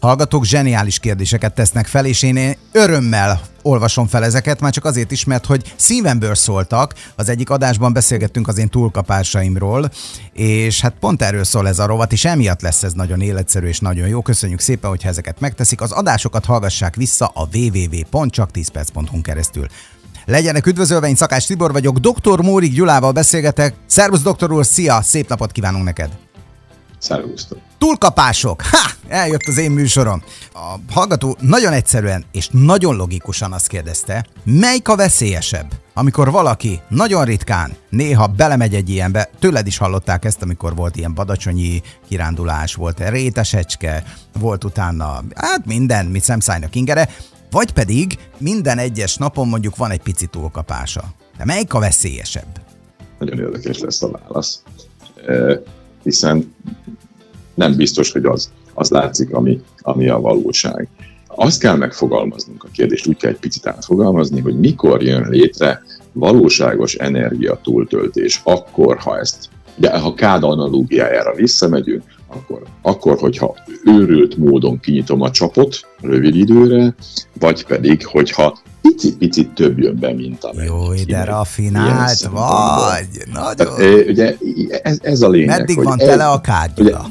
hallgatók zseniális kérdéseket tesznek fel, és én örömmel olvasom fel ezeket, már csak azért is, mert hogy szívemből szóltak. Az egyik adásban beszélgettünk az én túlkapásaimról, és hát pont erről szól ez a rovat, és emiatt lesz ez nagyon életszerű és nagyon jó. Köszönjük szépen, hogyha ezeket megteszik. Az adásokat hallgassák vissza a www.csak10perc.hu keresztül. Legyenek üdvözölve, én Szakás Tibor vagyok, dr. Mórik Gyulával beszélgetek. Szervusz, doktor úr, szia, szép napot kívánunk neked! Szervusztok! Túlkapások! Ha! Eljött az én műsorom. A hallgató nagyon egyszerűen és nagyon logikusan azt kérdezte, melyik a veszélyesebb? Amikor valaki nagyon ritkán, néha belemegy egy ilyenbe, tőled is hallották ezt, amikor volt ilyen badacsonyi kirándulás, volt rétesecske, volt utána, hát minden, mit szemszájnak ingere, vagy pedig minden egyes napon mondjuk van egy pici túlkapása. De melyik a veszélyesebb? Nagyon érdekes lesz a válasz, hiszen nem biztos, hogy az, az látszik, ami, ami a valóság. Azt kell megfogalmaznunk a kérdést, úgy kell egy picit átfogalmazni, hogy mikor jön létre valóságos energia túltöltés, akkor, ha ezt, de ha kád analógiájára visszamegyünk, akkor, akkor, hogyha őrült módon kinyitom a csapot rövid időre, vagy pedig, hogyha picit-picit több jön be, mint a Jó, de rafinált vagy, nagyon. Tehát, ugye ez, ez a lényeg. Meddig hogy van tele a kártyula?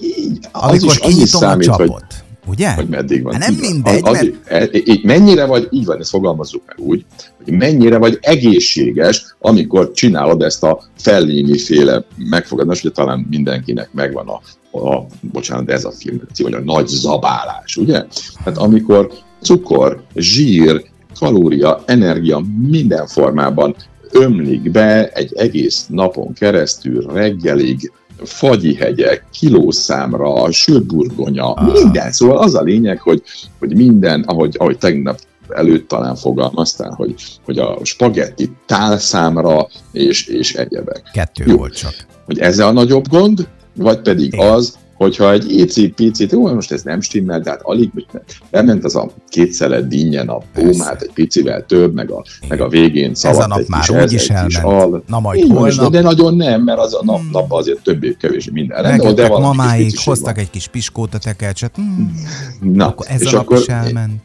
Így, Amikor is, kinyitom a csapot. Hogy, ugye? Hogy meddig van. Hát nem mindegy, az, mert... így, mennyire vagy, így van, ezt fogalmazzuk meg úgy, hogy mennyire vagy egészséges, amikor csinálod ezt a fellényi féle megfogadás, hogy talán mindenkinek megvan a, a bocsánat, ez a film, vagy a nagy zabálás, ugye? Hát amikor cukor, zsír, kalória, energia minden formában ömlik be egy egész napon keresztül reggelig, fagyi hegyek, kilószámra, sőburgonya, ah. minden. Szóval az a lényeg, hogy, hogy minden, ahogy, ahogy tegnap előtt talán fogalmaztál, hogy, hogy a spagetti tálszámra és, és egyebek. Kettő Jó. volt csak. Hogy ez a nagyobb gond, vagy pedig Igen. az, hogyha egy icipicit, jó, most ez nem stimmel, de hát alig, bement az a két szelet dinnyen a pómát, egy picivel több, meg a, meg a végén szaladt ez a nap egy már kis, úgy is elment. Al. Na majd Így holnap. Van, de nagyon nem, mert az a nap, hmm. napban azért többé kevés minden rendben. De mamáig, hoztak egy kis piskót a tekercset. Hmm. Na, akkor ez és a nap akkor, is elment.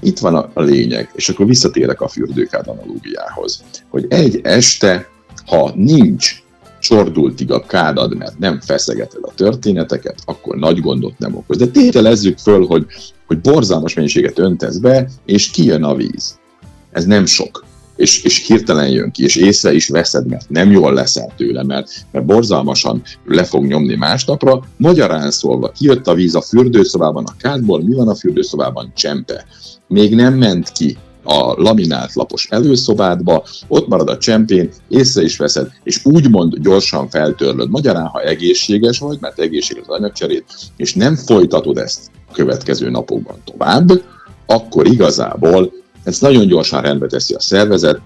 Itt van a, a lényeg, és akkor visszatérek a fürdőkád analógiához, hogy egy este, ha nincs csordultig a kádad, mert nem feszegeted a történeteket, akkor nagy gondot nem okoz. De tételezzük föl, hogy, hogy borzalmas mennyiséget öntesz be, és kijön a víz. Ez nem sok. És, és hirtelen jön ki, és észre is veszed, mert nem jól leszel tőle, mert, mert borzalmasan le fog nyomni másnapra. Magyarán szólva, kijött a víz a fürdőszobában a kádból, mi van a fürdőszobában? Csempe. Még nem ment ki a laminált lapos előszobádba, ott marad a csempén, észre is veszed, és úgymond gyorsan feltörlöd. Magyarán, ha egészséges vagy, mert egészséges az anyagcserét, és nem folytatod ezt a következő napokban tovább, akkor igazából ezt nagyon gyorsan rendbe teszi a szervezet,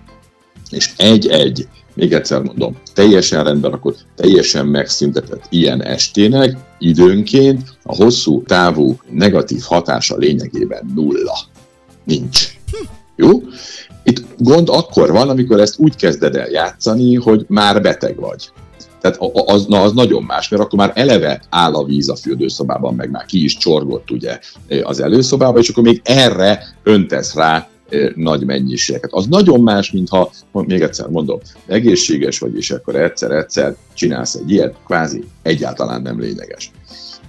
és egy-egy, még egyszer mondom, teljesen rendben akkor teljesen megszüntetett ilyen estének időnként a hosszú távú negatív hatása lényegében nulla. Nincs. Jó? Itt gond akkor van, amikor ezt úgy kezded el játszani, hogy már beteg vagy. Tehát az, na, az nagyon más, mert akkor már eleve áll a víz a fürdőszobában, meg már ki is csorgott ugye az előszobában, és akkor még erre öntesz rá nagy mennyiségeket. Az nagyon más, mintha, még egyszer mondom, egészséges vagy, és akkor egyszer-egyszer csinálsz egy ilyet, kvázi egyáltalán nem lényeges.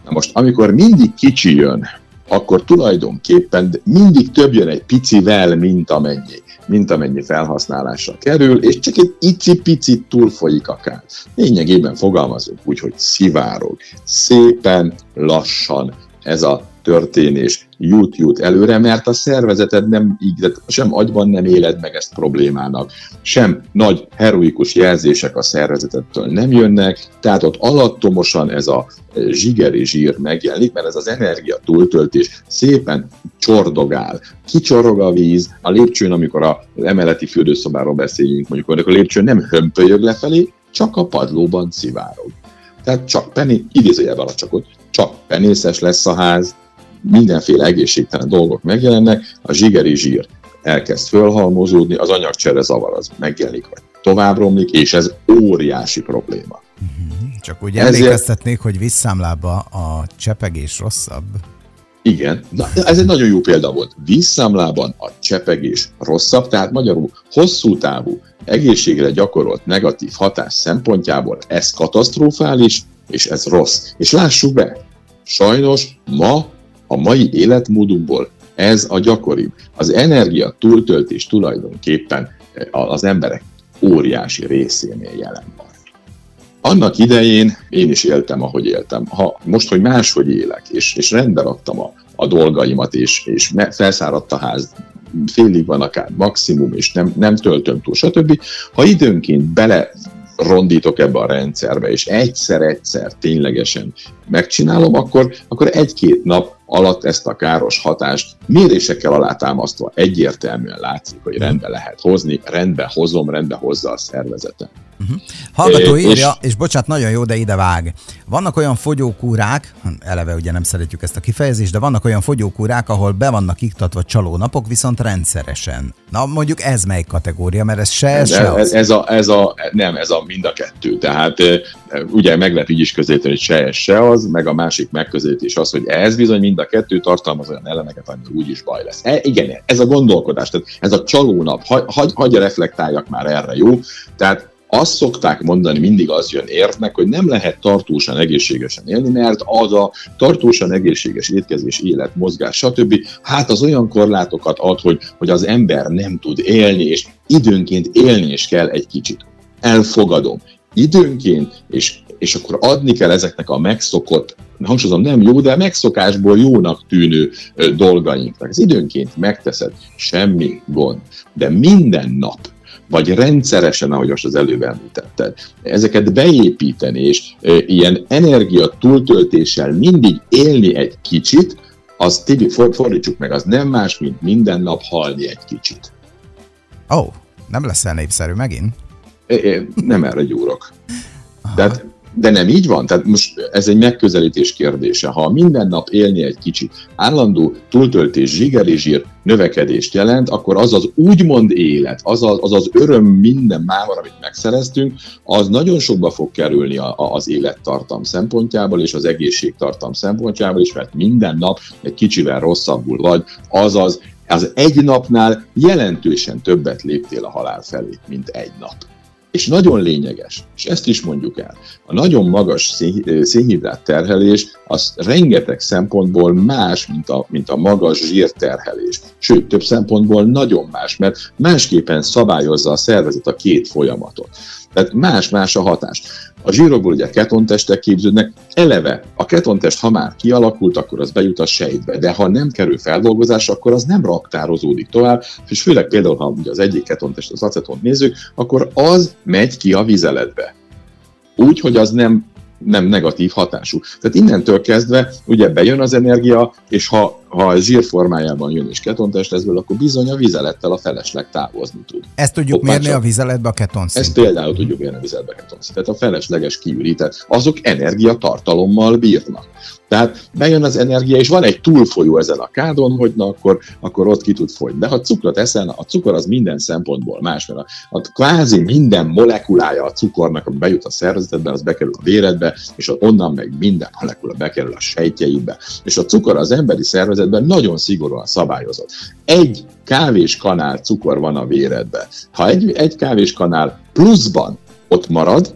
Na most, amikor mindig kicsi jön akkor tulajdonképpen mindig több jön egy picivel, mint amennyi, mint amennyi felhasználásra kerül, és csak egy icipicit túlfolyik akár. Lényegében fogalmazunk úgy, hogy szivárog. Szépen, lassan ez a történés jut, jut előre, mert a szervezeted nem így, sem agyban nem éled meg ezt problémának, sem nagy heroikus jelzések a szervezetettől nem jönnek, tehát ott alattomosan ez a zsigeri zsír megjelenik, mert ez az energia túltöltés szépen csordogál. Kicsorog a víz, a lépcsőn, amikor a emeleti fürdőszobáról beszéljünk, mondjuk, amikor a lépcsőn nem hömpölyög lefelé, csak a padlóban szivárog. Tehát csak pené, idézőjelben a csakot, csak penészes lesz a ház, mindenféle egészségtelen dolgok megjelennek, a zsigeri zsír elkezd fölhalmozódni, az anyagcsere zavar az megjelenik, vagy tovább romlik, és ez óriási probléma. Mhm. Csak úgy Ezért... emlékeztetnék, hogy visszámlába a csepegés rosszabb. Igen, Na, ez egy nagyon jó példa volt. Vízszámlában a csepegés rosszabb, tehát magyarul hosszú távú egészségre gyakorolt negatív hatás szempontjából ez katasztrofális, és ez rossz. És lássuk be, sajnos ma a mai életmódunkból ez a gyakoribb. Az energia túltöltés tulajdonképpen az emberek óriási részénél jelen van. Annak idején én is éltem, ahogy éltem. Ha most, hogy máshogy élek, és, és rendbe raktam a, a dolgaimat, és, és felszáradt a ház, félig van akár maximum, és nem, nem töltöm túl, stb. Ha időnként bele rondítok ebbe a rendszerbe, és egyszer-egyszer ténylegesen megcsinálom, akkor, akkor egy-két nap alatt ezt a káros hatást mérésekkel alátámasztva egyértelműen látszik, hogy rendbe lehet hozni, rendbe hozom, rendbe hozza a szervezetem. Uh-huh. Hallgató é, írja, és... és bocsánat, nagyon jó, de ide vág. Vannak olyan fogyókúrák, eleve ugye nem szeretjük ezt a kifejezést, de vannak olyan fogyókúrák, ahol be vannak iktatva csalónapok, viszont rendszeresen. Na mondjuk ez mely kategória, mert ez se, ez, se az. Ez a, ez a, nem, ez a mind a kettő. Tehát ugye meg lehet így is közelíteni, hogy se ez, se az, meg a másik megközelítés az, hogy ez bizony mind a kettő tartalmaz olyan elemeket, ami úgyis baj lesz. E, igen, ez a gondolkodás, tehát ez a csalónap, hagy, hagyja reflektáljak már erre, jó? Tehát azt szokták mondani, mindig az jön értnek, hogy nem lehet tartósan egészségesen élni, mert az a tartósan egészséges étkezés, élet, mozgás, stb. Hát az olyan korlátokat ad, hogy, hogy az ember nem tud élni, és időnként élni is kell egy kicsit. Elfogadom. Időnként, és, és akkor adni kell ezeknek a megszokott, hangsúlyozom, nem jó, de megszokásból jónak tűnő dolgainknak. Ez időnként megteszed, semmi gond. De minden nap vagy rendszeresen, ahogy most az előbb említetted, ezeket beépíteni, és ilyen energia túltöltéssel mindig élni egy kicsit, az Tibi, fordítsuk meg, az nem más, mint minden nap halni egy kicsit. Ó, oh, nem leszel népszerű megint? Én nem erre gyúrok. Aha. Tehát de nem így van, tehát most ez egy megközelítés kérdése. Ha minden nap élni egy kicsit állandó túltöltés, zsigeri zsír növekedést jelent, akkor az az úgymond élet, az az, az, az öröm minden mávar, amit megszereztünk, az nagyon sokba fog kerülni a, a, az élettartam szempontjából és az egészségtartam szempontjából is, mert minden nap egy kicsivel rosszabbul vagy, azaz az egy napnál jelentősen többet léptél a halál felé, mint egy nap. És nagyon lényeges, és ezt is mondjuk el, a nagyon magas szénhidrát terhelés az rengeteg szempontból más, mint a, mint a magas zsírterhelés. Sőt, több szempontból nagyon más, mert másképpen szabályozza a szervezet a két folyamatot. Tehát más-más a hatás. A zsírokból ugye ketontestek képződnek, eleve a ketontest, ha már kialakult, akkor az bejut a sejtbe, de ha nem kerül feldolgozásra, akkor az nem raktározódik tovább, és főleg például, ha ugye az egyik ketontest az acetont nézzük, akkor az megy ki a vizeletbe. Úgy, hogy az nem nem negatív hatású. Tehát innentől kezdve ugye bejön az energia, és ha, ha a zsír formájában jön és ketontestezből, akkor bizony a vizelettel a felesleg távozni tud. Ezt tudjuk Hoppá, mérni a vizeletbe a ketonszint. Ezt például tudjuk mérni a vizeletbe a ketonszint. Tehát a felesleges kiürített, azok energiatartalommal bírnak. Tehát bejön az energia, és van egy túlfolyó ezen a kádon, hogy na akkor, akkor ott ki tud folyni. De ha cukrot eszel, a cukor az minden szempontból más, mert a, a kvázi minden molekulája a cukornak, ami bejut a szervezetedbe, az bekerül a véredbe, és onnan meg minden molekula bekerül a sejtjeidbe. És a cukor az emberi szervezetben nagyon szigorúan szabályozott. Egy kávéskanál cukor van a véredben. Ha egy, egy kávéskanál pluszban ott marad,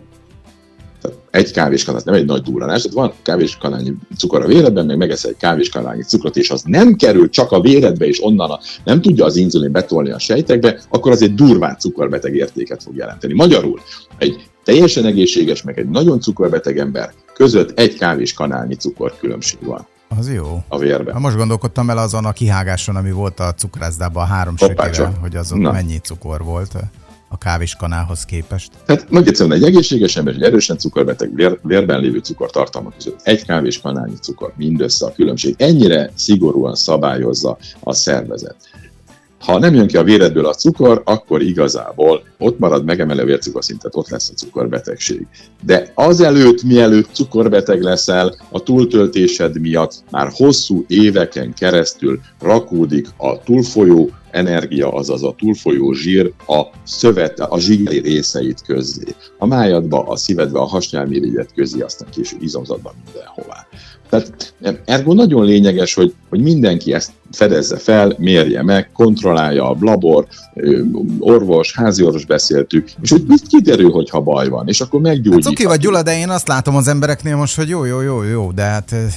egy kávéskanál, nem egy nagy durranás, tehát van kávéskanálnyi cukor a véredben, meg megesz egy kávéskanálnyi cukrot, és az nem kerül csak a véredbe, és onnan a, nem tudja az inzulin betolni a sejtekbe, akkor az egy durván cukorbeteg értéket fog jelenteni. Magyarul egy teljesen egészséges, meg egy nagyon cukorbeteg ember között egy kávéskanálnyi cukor különbség van. Az jó. A vérben. Ha most gondolkodtam el azon a kihágáson, ami volt a cukrászdában a három sütére, hogy azon Na. mennyi cukor volt a kávéskanához képest? Tehát nagy egyszerűen egy egészséges ember, egy erősen cukorbeteg vér, vérben lévő cukortartalmak között egy kávéskanálnyi cukor mindössze a különbség. Ennyire szigorúan szabályozza a szervezet. Ha nem jön ki a véredből a cukor, akkor igazából ott marad, megemeli a vércukorszintet, ott lesz a cukorbetegség. De azelőtt, mielőtt cukorbeteg leszel, a túltöltésed miatt már hosszú éveken keresztül rakódik a túlfolyó energia, azaz a túlfolyó zsír a szövet, a zsíri részeit közzé. A májadba, a szívedbe, a hasnyálmirigyet közé, aztán később izomzatban mindenhová. Tehát ergo nagyon lényeges, hogy, hogy mindenki ezt fedezze fel, mérje meg, kontrollálja a labor, orvos, háziorvos beszéltük, és hogy mit kiderül, hogyha baj van, és akkor meggyógyítjuk. Hát oké vagy Gyula, de én azt látom az embereknél most, hogy jó, jó, jó, jó, de hát ez,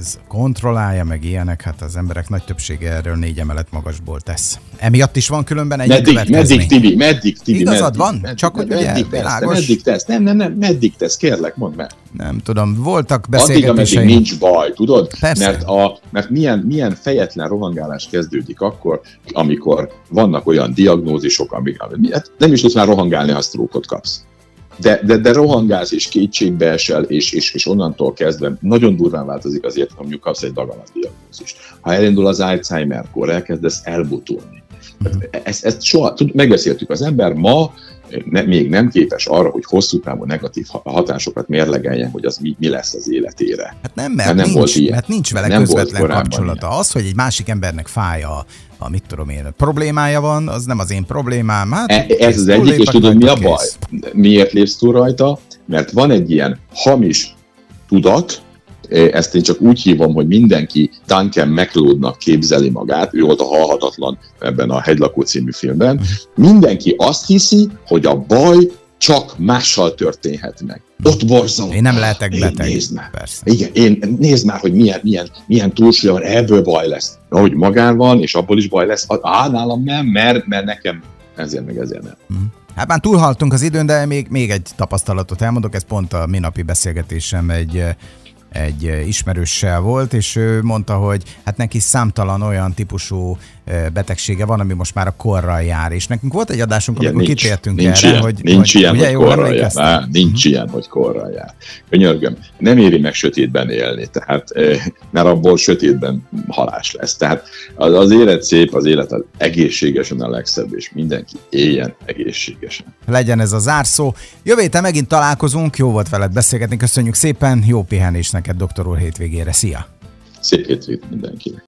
ez kontrollálja meg ilyenek, hát az emberek nagy többsége erről négy emelet magasból tesz. Emiatt is van különben egy meddig, meddig, Tibi, meddig, Tibi, Igazad meddig, van? Meddig, Csak hogy ugye meddig tesz, meddig tesz, nem, nem, nem, meddig tesz, kérlek, mondd meg. Nem tudom, voltak beszélgetéseim. Addig, ameddig nincs baj, tudod? Persze. Mert, a, mert milyen, milyen fejetlen rohangálás kezdődik akkor, amikor vannak olyan diagnózisok, amik, hát nem is tudsz már rohangálni, ha sztrókot kapsz. De, de, de rohangálsz és kétségbe esel, és, és, és onnantól kezdve nagyon durván változik azért, ha mondjuk kapsz egy daganat diagnózist. Ha elindul az Alzheimer-kor, elkezdesz elbutulni. Ezt, ezt soha, tud, megbeszéltük, az ember ma ne, még nem képes arra, hogy hosszú távú negatív hatásokat mérlegeljen, hogy az mi, mi lesz az életére. Hát nem, mert, mert nem nincs, volt ilyen. mert nincs vele nem közvetlen kapcsolata. Ilyen. Az, hogy egy másik embernek fáj a, a mit tudom én, problémája van, az nem az én problémám. Hát, e, ez az egyik, és tudod mi a baj? Kész. Miért lépsz túl rajta? Mert van egy ilyen hamis tudat, ezt én csak úgy hívom, hogy mindenki Duncan McLeodnak képzeli magát, ő volt a halhatatlan ebben a Hegylakó című filmben. Mindenki azt hiszi, hogy a baj csak mással történhet meg. Ott borzalom. Én nem lehetek beteg. Nézd már. Persze. Igen, én nézd már, hogy milyen, milyen, milyen túlsúly van, ebből baj lesz. Ahogy magán van, és abból is baj lesz. Á, nálam nem, mert, mert nekem ezért meg ezért nem. Mm. Hát már túlhaltunk az időn, de még, még egy tapasztalatot elmondok, ez pont a minapi beszélgetésem egy egy ismerőssel volt, és ő mondta, hogy hát neki számtalan olyan típusú betegsége van, ami most már a korral jár. És nekünk volt egy adásunk, amikor nincs, kitértünk nincs erre, ilyen, hogy nincs hogy, ilyen, ugye, hogy korral jár. Á, nincs uh-huh. ilyen, hogy korral jár. Könyörgöm, nem éri meg sötétben élni, tehát mert abból sötétben halás lesz. Tehát az, az élet szép, az élet az egészségesen a legszebb, és mindenki éljen egészségesen. Legyen ez a zárszó. Jövő héten megint találkozunk, jó volt veled beszélgetni, köszönjük szépen, jó pihenés neked, doktor úr hétvégére, szia! Szép hétvégét mindenkinek!